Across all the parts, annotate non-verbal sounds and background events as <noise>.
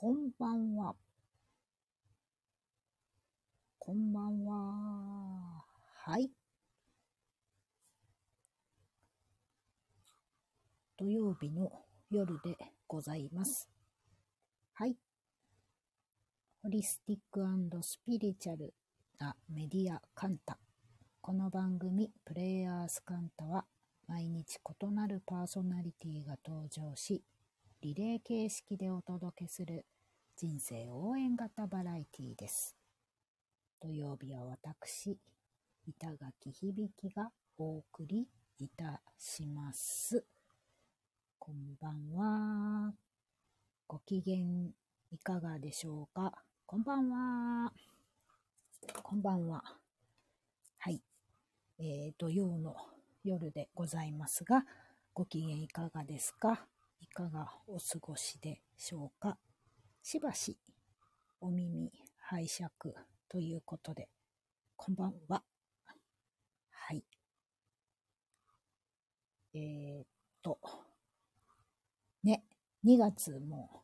こんばんは。こんばんは。はい。土曜日の夜でございます。はい。ホリスティックスピリチュアルなメディアカンタ。この番組、プレイヤースカンタは、毎日異なるパーソナリティが登場し、リレー形式でお届けする人生応援型バラエティです。土曜日は私、板垣響がお送りいたします。こんばんは。ご機嫌いかがでしょうか？こんばんは。こんばんは。はい。えー、土曜の夜でございますが、ご機嫌いかがですか？いかがお過ごしでしょうか？しばしお耳拝借ということで、こんばんは。はい。えー、っと、ね、2月も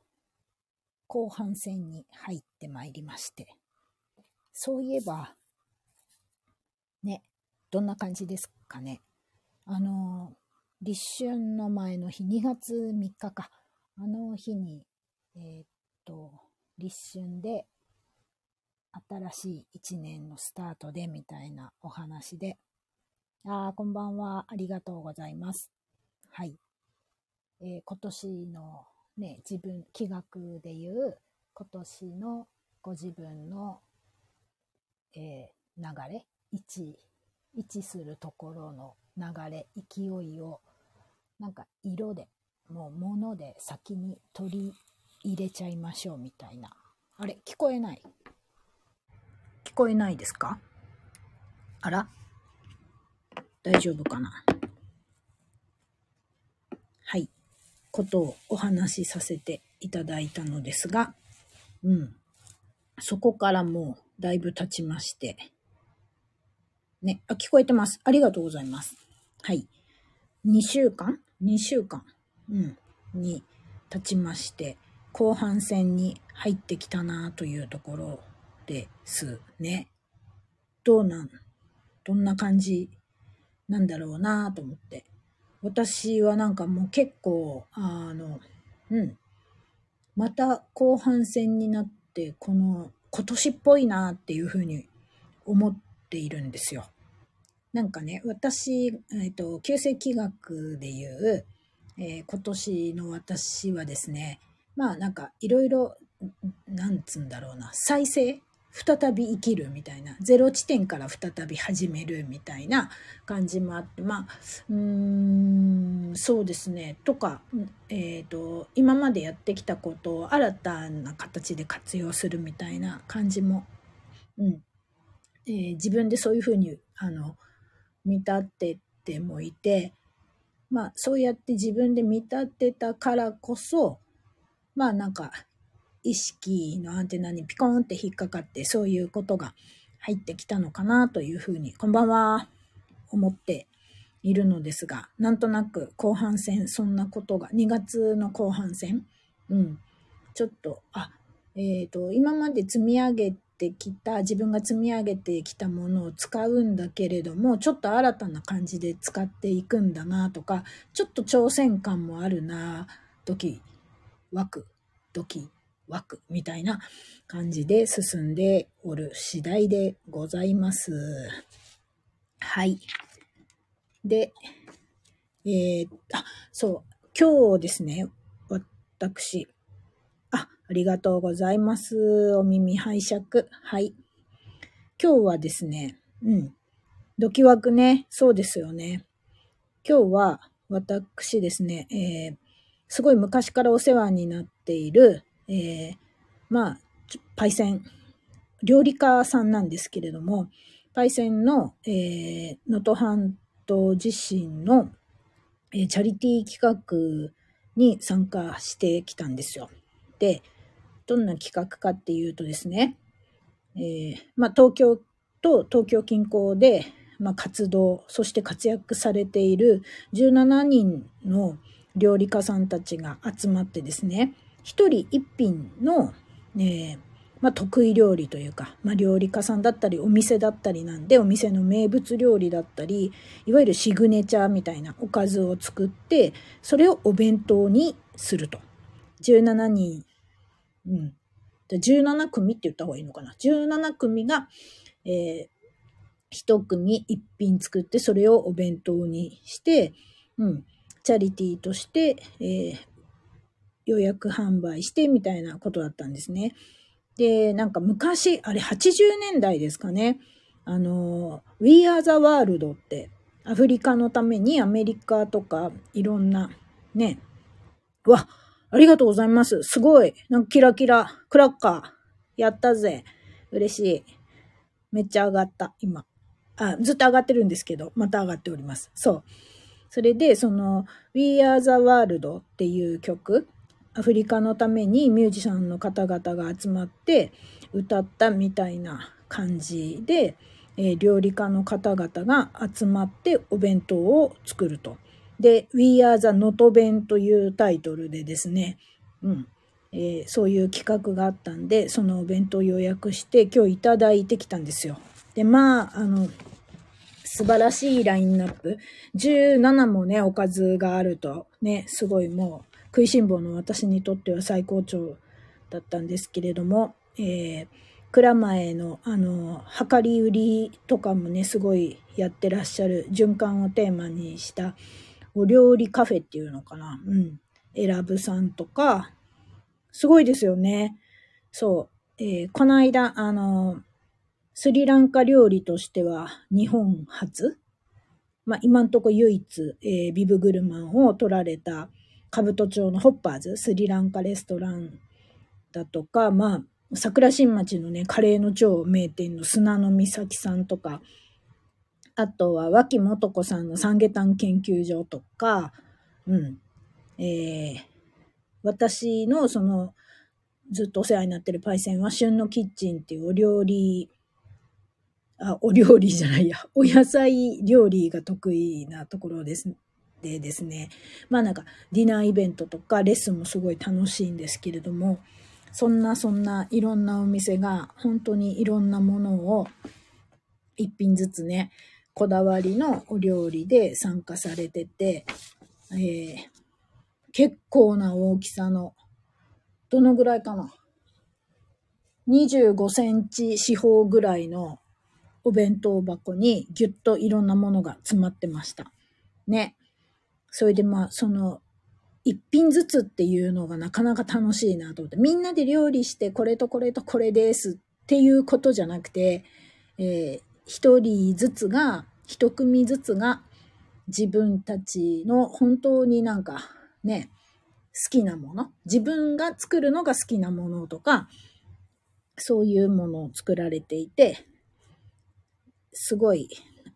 後半戦に入ってまいりまして、そういえば、ね、どんな感じですかね？あの、立春の前の日、2月3日か。あの日に、えーっと、立春で、新しい一年のスタートで、みたいなお話で。あー、こんばんは。ありがとうございます。はい。えー今年のね、自分、気学で言う、今年のご自分の、えー流れ、位置、位置するところの流れ、勢いを、なんか色で、もう物で先に取り入れちゃいましょうみたいな。あれ、聞こえない？聞こえないですか？あら？大丈夫かな？はい。ことをお話しさせていただいたのですが、うん。そこからもうだいぶ経ちまして、ね、あ、聞こえてます。ありがとうございます。はい。2週間？?2 週間うん。に経ちまして、後半戦に入ってきたなというところですね。どうなん、どんな感じなんだろうなと思って。私はなんかもう結構、あの、うん。また後半戦になって、この今年っぽいなっていうふうに思っているんですよ。なんかね、私、えっ、と、旧世紀学でいう、えー今年の私はですね、まあなんかいろいろ、なんつうんだろうな、再生再び生きるみたいな、ゼロ地点から再び始めるみたいな感じもあって、まあ、うん、そうですね、とか、えっ、と、今までやってきたことを新たな形で活用するみたいな感じも、うん、えー自分でそういうふうに、あの、見立ててもいて、まあそうやって自分で見立てたからこそ、まあなんか意識のアンテナにピコンって引っかかってそういうことが入ってきたのかなというふうに、こんばんは、思っているのですが、なんとなく後半戦、そんなことが、2月の後半戦、うん、ちょっと、あ、えっ、と、今まで積み上げてきた、自分が積み上げてきたものを使うんだけれども、ちょっと新たな感じで使っていくんだなとか、ちょっと挑戦感もあるな、ドキ、ワク、ドキ、ワク、みたいな感じで進んでおる次第でございます。はい。で、えー、あ、そう、今日ですね、私、あ、りがとうございます。お耳拝借。はい。今日はですね、うん。ドキワクね、そうですよね。今日は私ですね、えー、すごい昔からお世話になっている、えー、まあ、パイセン、料理家さんなんですけれども、パイセンの、えー、能登半島地震の、えーチャリティー企画に参加してきたんですよ。で、どんな企画かっていうとですね、えーまあ、東京と東京近郊で、まあ、活動、そして活躍されている17人の料理家さんたちが集まってですね、一人一品の、えー、まあ、得意料理というか、まあ、料理家さんだったりお店だったりなんでお店の名物料理だったりいわゆるシグネチャーみたいなおかずを作ってそれをお弁当にすると。17人うん17組って言った方がいいのかな？17組が、えー、1組1品作ってそれをお弁当にして、うん、チャリティーとして、えー、予約販売してみたいなことだったんですね。で、なんか昔、あれ80年代ですかね。あの、We Are the World ってアフリカのためにアメリカとかいろんなね、わっ、ありがとうございます。すごい。なんかキラキラ、クラッカー。やったぜ。嬉しい。めっちゃ上がった、今。あ、ずっと上がってるんですけど、また上がっております。そう。それで、その、We Are the World っていう曲、アフリカのためにミュージシャンの方々が集まって歌ったみたいな感じで、えー、料理家の方々が集まってお弁当を作ると。で、We Are the Not 弁というタイトルでですね、うんえー、そういう企画があったんで、そのお弁当を予約して今日いただいてきたんですよ。で、まあ、あの、素晴らしいラインナップ。17もね、おかずがあると、ね、すごいもう、食いしん坊の私にとっては最高潮だったんですけれども、えー、蔵前の、あの、量り売りとかもね、すごいやってらっしゃる循環をテーマにしたお料理カフェっていうのかな。うん。選ぶさんとか、すごいですよね。そう。えー、この間、あの、スリランカ料理としては日本初？まあ、今んとこ唯一、えー、ビブグルマンを取られた兜町のホッパーズ、スリランカレストランだとか、まあ、桜新町のね、カレーの超名店の砂の岬さんとか、あとは脇元子さんの三下丹研究所とか、うん。えー、私のその、ずっとお世話になってるパイセンは、旬のキッチンっていうお料理、あ、お料理じゃないや、<laughs> お野菜料理が得意なところですでですね、まあなんかディナーイベントとかレッスンもすごい楽しいんですけれども、そんなそんないろんなお店が本当にいろんなものを一品ずつね、こだわりのお料理で参加されてて、えー、結構な大きさの、どのぐらいかな ?25 センチ四方ぐらいのお弁当箱にぎゅっといろんなものが詰まってました。ね。それでまあ、その、一品ずつっていうのがなかなか楽しいなと思って、みんなで料理してこれとこれとこれですっていうことじゃなくて、えー、一人ずつが、一組ずつが自分たちの本当になんかね、好きなもの、自分が作るのが好きなものとか、そういうものを作られていて、すごい、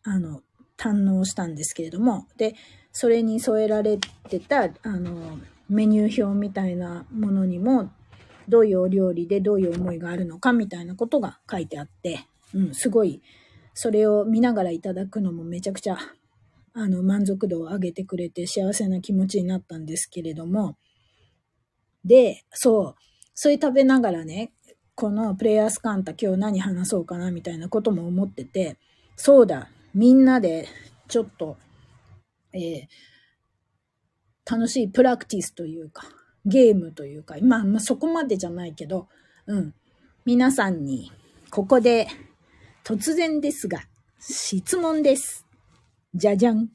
あの、堪能したんですけれども、で、それに添えられてた、あの、メニュー表みたいなものにも、どういうお料理でどういう思いがあるのかみたいなことが書いてあって、うん、すごい、それを見ながらいただくのもめちゃくちゃ、あの、満足度を上げてくれて幸せな気持ちになったんですけれども、で、そう、それ食べながらね、このプレイヤースカンタ今日何話そうかなみたいなことも思ってて、そうだ、みんなでちょっとえー、楽しいプラクティスというか、ゲームというか、まあ、まあ、そこまでじゃないけど、うん。皆さんに、ここで、突然ですが、質問です。じゃじゃん。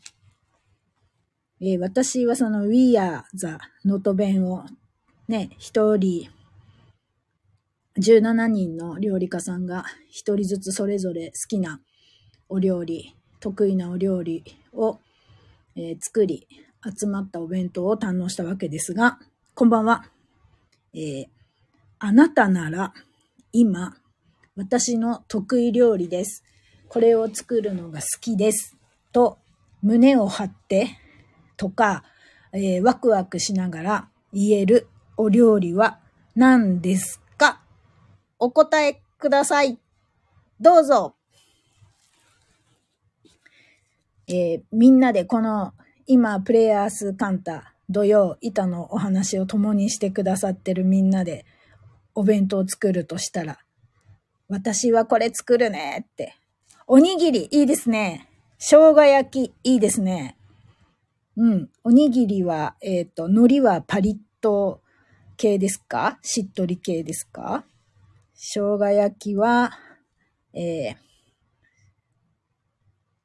えー、私はその We Are the Not 弁をね、一人、17人の料理家さんが一人ずつそれぞれ好きなお料理、得意なお料理をえー、作り、集まったお弁当を堪能したわけですが、こんばんは。えー、あなたなら、今、私の得意料理です。これを作るのが好きです。と、胸を張って、とか、えー、ワクワクしながら言えるお料理は何ですか？お答えください。どうぞ。えー、みんなでこの今、プレイヤースカンタ土曜、板のお話を共にしてくださってるみんなでお弁当を作るとしたら、私はこれ作るねって。おにぎり、いいですね。生姜焼き、いいですね。うん。おにぎりは、えっ、ー、と、海苔はパリッと系ですか？しっとり系ですか？生姜焼きは、えー、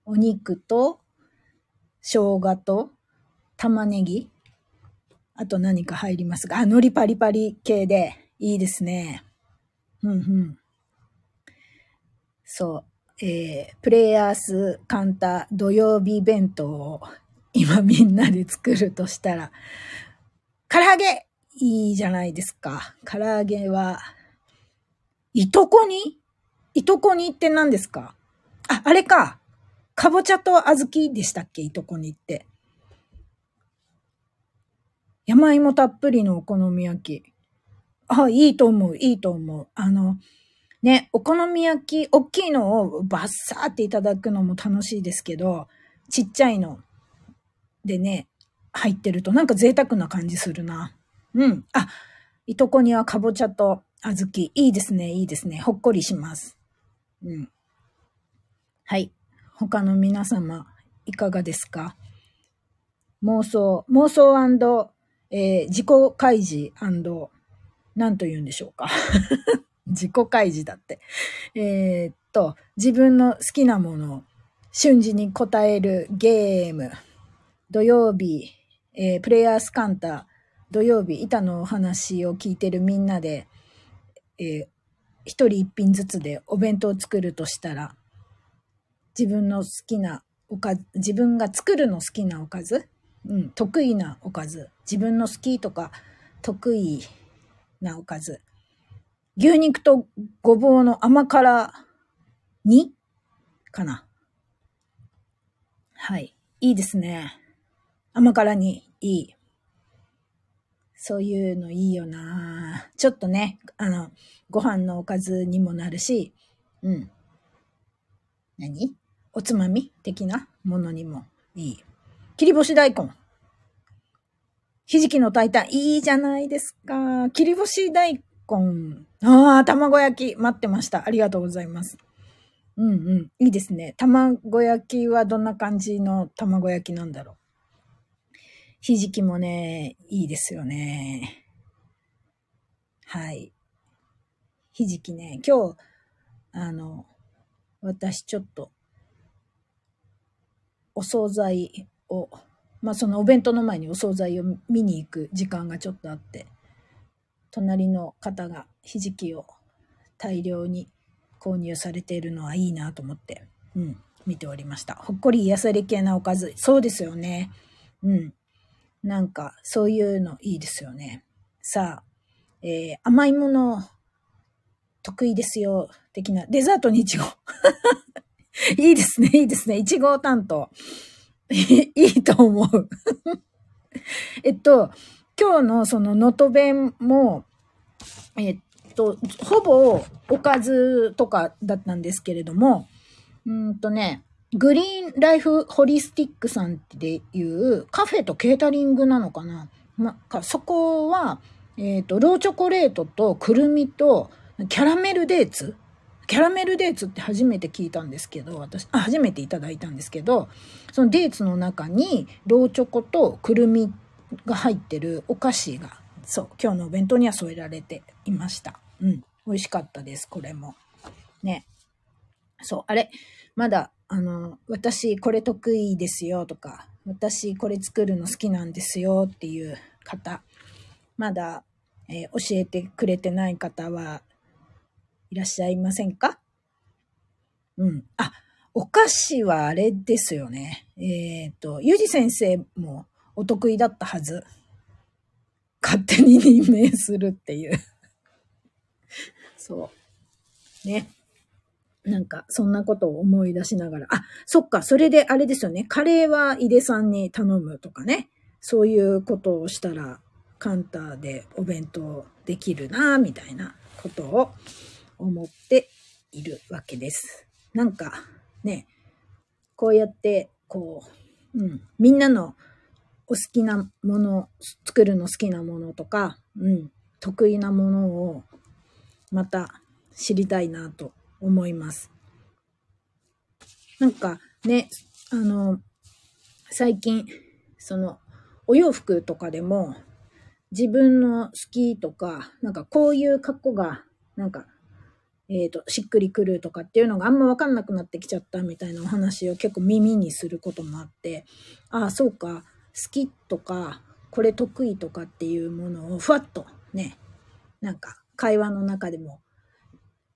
お肉と、生姜と、玉ねぎ、あと何か入りますが、あ、海苔パリパリ系で、いいですね。うんうん。そう。えー、プレイヤースカンタ土曜日弁当を今みんなで作るとしたら、唐揚げいいじゃないですか。唐揚げは、いとこに？いとこにって何ですか？あ、あれか。かぼちゃと小豆でしたっけ？いとこにって。山芋たっぷりのお好み焼き。あ、いいと思う、いいと思う。あの、ね、お好み焼き、大きいのをバッサーっていただくのも楽しいですけど、ちっちゃいのでね、入ってるとなんか贅沢な感じするな。うん。あ、いとこにはかぼちゃと小豆。いいですね、いいですね。ほっこりします。うん。はい。他の皆様、いかがですか？妄想、妄想えー、自己開示何と言うんでしょうか？自己開示だって。えー、っと、自分の好きなものを瞬時に答えるゲーム。土曜日、えー、プレイヤースカンター、土曜日、板のお話を聞いてるみんなで、えー、一人一品ずつでお弁当を作るとしたら、自分の好きなおかず、自分が作るの好きなおかず、うん、得意なおかず、自分の好きとか得意なおかず、牛肉とごぼうの甘辛煮？かな？はい。いいですね。甘辛にいい。そういうのいいよなちょっとね、あの、ご飯のおかずにもなるし、うん。何？おつまみ？的な？ものにもいい。切り干し大根。ひじきの炊いた、いいじゃないですか。切り干し大根根。ああ、卵焼き。待ってました。ありがとうございます。うんうん。いいですね。卵焼きはどんな感じの卵焼きなんだろう。ひじきもね、いいですよね。はい。ひじきね、今日、あの、私ちょっと、お惣菜を、まあそのお弁当の前にお惣菜を見に行く時間がちょっとあって、隣の方がひじきを大量に購入されているのはいいなと思って、うん、見ておりました。ほっこり癒され系なおかず。そうですよね。うん。なんか、そういうのいいですよね。さあ、えー、甘いもの得意ですよ、的な。デザートにいちご。<laughs> いいですね、いいですね。いちご担当。<laughs> いいと思う。<laughs> えっと、今日のその能登弁も、えっと、ほぼおかずとかだったんですけれども、うんとね、グリーンライフホリスティックさんっていうカフェとケータリングなのかな。ま、そこは、えっ、ー、と、ローチョコレートとくるみとキャラメルデーツ？キャラメルデーツって初めて聞いたんですけど、私、あ、初めていただいたんですけど、そのデーツの中にローチョコとくるみが入ってるお菓子が、そう、今日のお弁当には添えられていました。うん。美味しかったです、これも。ね。そう、あれ、まだあの、私これ得意ですよとか、私これ作るの好きなんですよっていう方、まだ、えー、教えてくれてない方はいらっしゃいませんか？うん。あ、お菓子はあれですよね。えっ、ー、と、ゆうじ先生もお得意だったはず。勝手に任命するっていうそう。ね。なんか、そんなことを思い出しながら、あ、そっか、それであれですよね。カレーは井出さんに頼むとかね。そういうことをしたら、カンターでお弁当できるな、みたいなことを思っているわけです。なんか、ね、こうやって、こう、うん、みんなのお好きなもの、作るの好きなものとか、うん、得意なものをまた知りたいなと思います。なんかね、あの、最近、その、お洋服とかでも、自分の好きとか、なんかこういう格好が、なんか、えっ、ー、と、しっくりくるとかっていうのがあんまわかんなくなってきちゃったみたいなお話を結構耳にすることもあって、ああ、そうか、好きとか、これ得意とかっていうものをふわっとね、なんか会話の中でも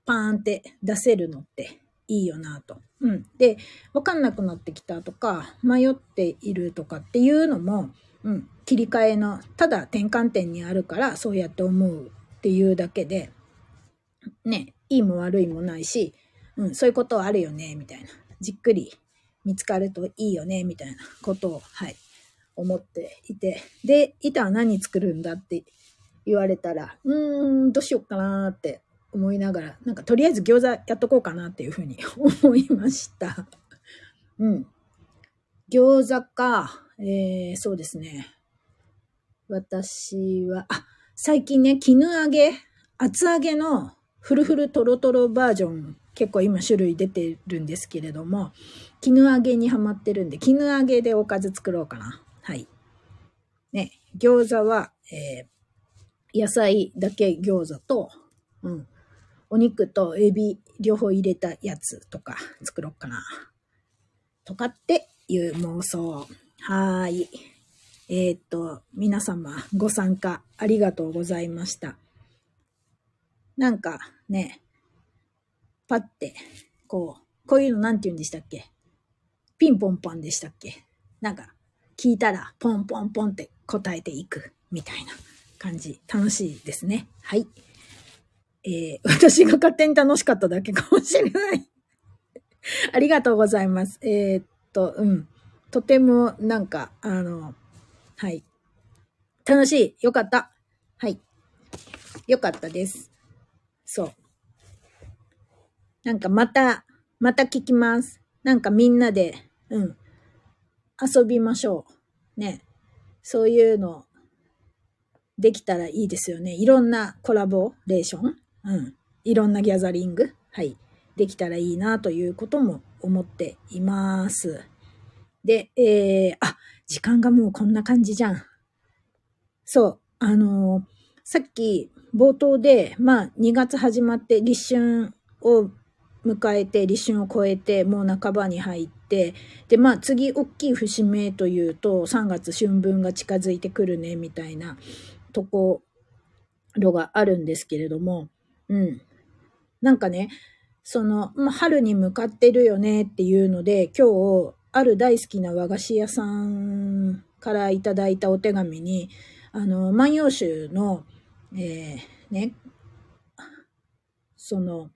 パーンって出せるのっていいよなと。うん。で、わかんなくなってきたとか、迷っているとかっていうのも、うん、切り替えの、ただ転換点にあるからそうやって思うっていうだけで、ね、いいも悪いもないし、うん、そういうことはあるよね、みたいな。じっくり見つかるといいよね、みたいなことを、はい、思っていて。で、板は何作るんだって言われたら、うーん、どうしよっかなって思いながら、なんかとりあえず餃子やっとこうかなっていうふうに <laughs> 思いました。うん。餃子か、えー、そうですね。私は、あ、最近ね、絹揚げ、厚揚げのフルフルトロトロバージョン、結構今種類出てるんですけれども、絹揚げにハマってるんで、絹揚げでおかず作ろうかな。はい。ね、餃子は、えー、野菜だけ餃子と、うん、お肉とエビ両方入れたやつとか作ろうかな。とかっていう妄想。はーい。えー、っと、皆様ご参加ありがとうございました。なんかね、パって、こう、こういうのなんて言うんでしたっけ？ピンポンパンでしたっけ？なんか、聞いたらポンポンポンって答えていくみたいな感じ。楽しいですね。はい。えー、<laughs> 私が勝手に楽しかっただけかもしれない。<laughs> ありがとうございます。えー、っと、うん。とても、なんか、あの、はい。楽しい。よかった。はい。よかったです。そう。なんかまた、また聞きます。なんかみんなで、うん。遊びましょう。ね。そういうの、できたらいいですよね。いろんなコラボレーションうん、いろんなギャザリング、はい、できたらいいなということも思っています。で、えー、あ、時間がもうこんな感じじゃん。そう、あのー、さっき冒頭で、まあ、2月始まって立春を迎えて、立春を超えて、もう半ばに入って、で、まあ、次、大きい節目というと、3月春分が近づいてくるね、みたいなところがあるんですけれども、うん。なんかね、その、まあ、春に向かってるよねっていうので、今日、ある大好きな和菓子屋さんからいただいたお手紙に、あの、万葉集の、えー、ね、その、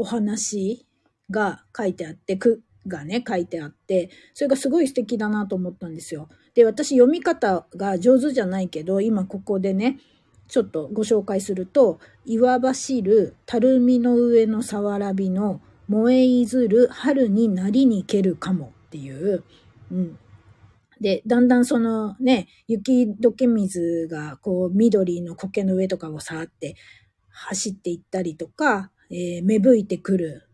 お話が書いてあって、句がね、書いてあって、それがすごい素敵だなと思ったんですよ。で、私読み方が上手じゃないけど、今ここでね、ちょっとご紹介すると、岩走る、たるみの上のさわらびの、燃えいずる、春になりにけるかもっていう、うん。で、だんだんそのね、雪解け水がこう緑の苔の上とかをさーって走っていったりとか、えー、芽吹いてくる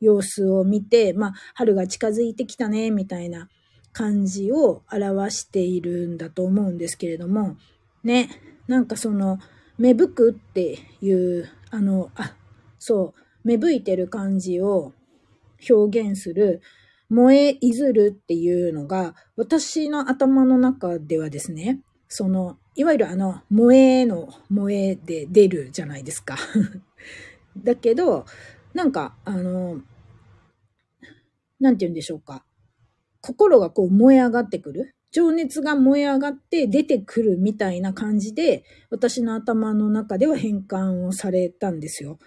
様子を見て、まあ、春が近づいてきたね、みたいな感じを表しているんだと思うんですけれども、ね、なんかその、芽吹くっていう、あの、あ、そう、芽吹いてる感じを表現する、燃えいずるっていうのが、私の頭の中ではですね、その、いわゆるあの、萌えの萌えで出るじゃないですか。だけど、なんか、あの、なんて言うんでしょうか。心がこう燃え上がってくる。情熱が燃え上がって出てくるみたいな感じで、私の頭の中では変換をされたんですよ。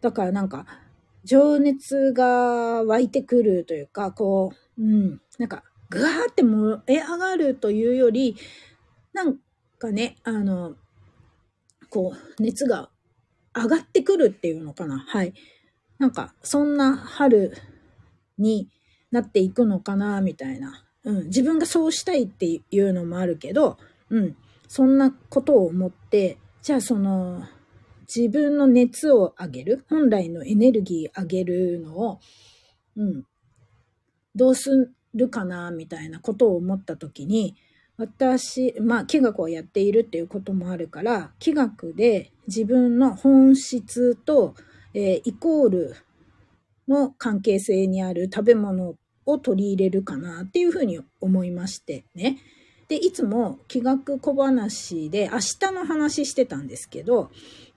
だからなんか、情熱が湧いてくるというか、こう、うん、なんか、ぐわーって燃え上がるというより、なんかね、あの、こう、熱が上がってくるっていうのかな？はい。なんか、そんな春になっていくのかな、みたいなうん、自分がそうしたいっていうのもあるけど、うん、そんなことを思って、じゃあその、自分の熱を上げる、本来のエネルギー上げるのを、うん、どうするかな、みたいなことを思ったときに、私、まあ、気学をやっているっていうこともあるから、気学で自分の本質と、えー、イコールの関係性にある食べ物を取り入れるかなっていうふうに思いましてね。で、いつも気学小話で明日の話してたんですけど、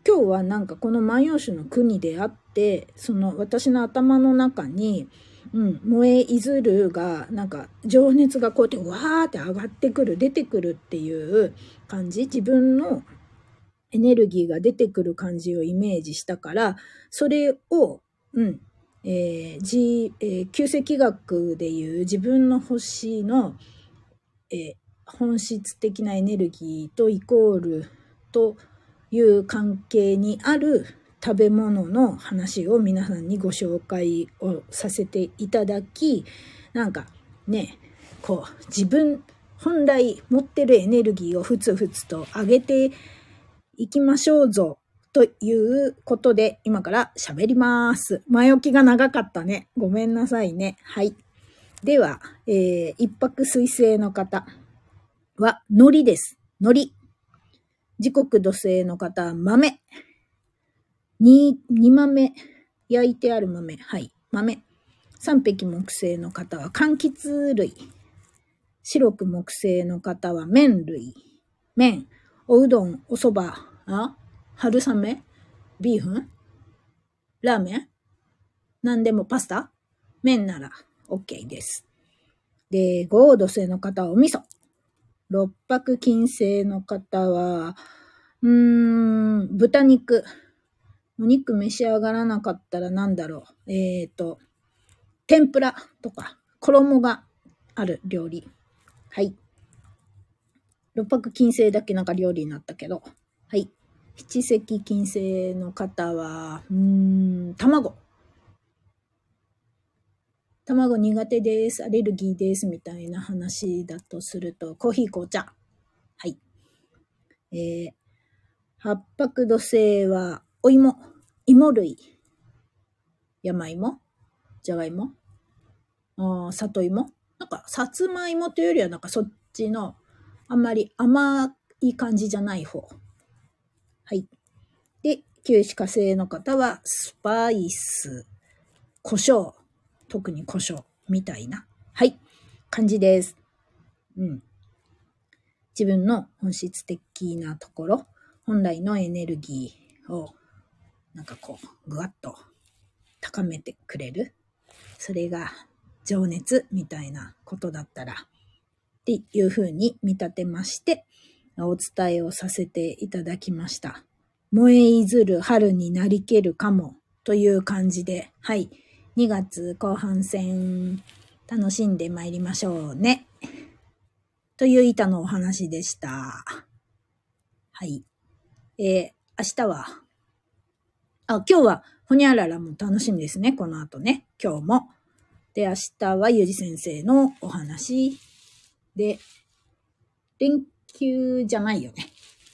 今日はなんかこの万葉集の国であって、その私の頭の中に、うん、燃えいずるが、なんか情熱がこうやってわーって上がってくる、出てくるっていう感じ、自分のエネルギーが出てくる感じをイメージしたから、それを、うん、えー、G、えー、旧石学でいう自分の星の、えー、本質的なエネルギーとイコールという関係にある食べ物の話を皆さんにご紹介をさせていただき、なんかね、こう自分本来持ってるエネルギーをふつふつと上げていきましょうぞということで、今から喋ります。前置きが長かったね。ごめんなさいね。はい。では、えー、一泊水星の方は、海苔です。海苔。時刻土星の方は、豆。二、二豆。焼いてある豆。はい。豆。三匹木星の方は、柑橘類。白く木星の方は、麺類。麺。おうどん、お蕎麦。あ？春雨？ビーフン？ラーメン？何でもパスタ？麺なら OK です。で、ゴード星の方はお味噌。六白金星の方は、うーん、豚肉。お肉召し上がらなかったら何だろう。えっ、ー、と、天ぷらとか、衣がある料理。はい。六白金星だけなんか料理になったけど。はい。七石金星の方は、うん、卵。卵苦手です。アレルギーです。みたいな話だとすると、コーヒー、紅茶。はい。えー、八白土星は、お芋。芋類。山芋？じゃがいもあ里芋？なんか、さつまいもというよりは、なんかそっちの、あんまり甘い感じじゃない方。はい。で、九死火星の方は、スパイス、胡椒、特に胡椒みたいな、はい、感じです。うん。自分の本質的なところ、本来のエネルギーを、なんかこう、ぐわっと高めてくれる。それが情熱みたいなことだったら、っていうふうに見立てまして、お伝えをさせていただきました。燃えいずる春になりけるかもという感じで、はい。2月後半戦楽しんで参りましょうね。という板のお話でした。はい。えー、明日は、あ、今日はほにゃららも楽しみですね。この後ね。今日も。で、明日はゆじ先生のお話で、連休じゃないよね。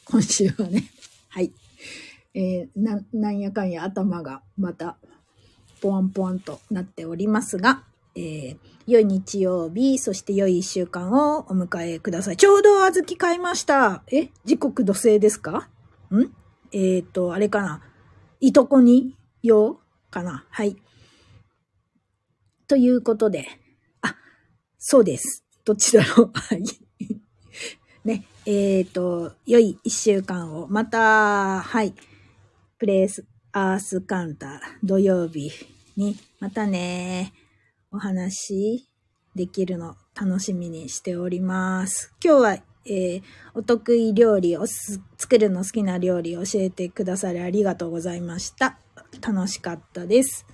今週はね。はい。えー、な、なんやかんや頭がまた、ポワンポワンとなっておりますが、えー、良い日曜日、そして良い一週間をお迎えください。ちょうど小豆買いました。え時刻土星ですか？ん？えっ、ー、と、あれかな。いとこに用かなはい。ということで、あ、そうです。どっちだろう <laughs> はい。ね、えっ、ー、と、良い一週間を、また、はい、プレイス、アースカンター、土曜日に、またね、お話できるの楽しみにしております。今日は、えー、お得意料理を作るの好きな料理を教えてくださりありがとうございました。楽しかったです。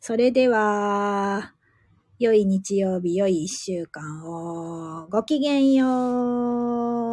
それでは、良い日曜日、良い一週間を、ごきげんよう。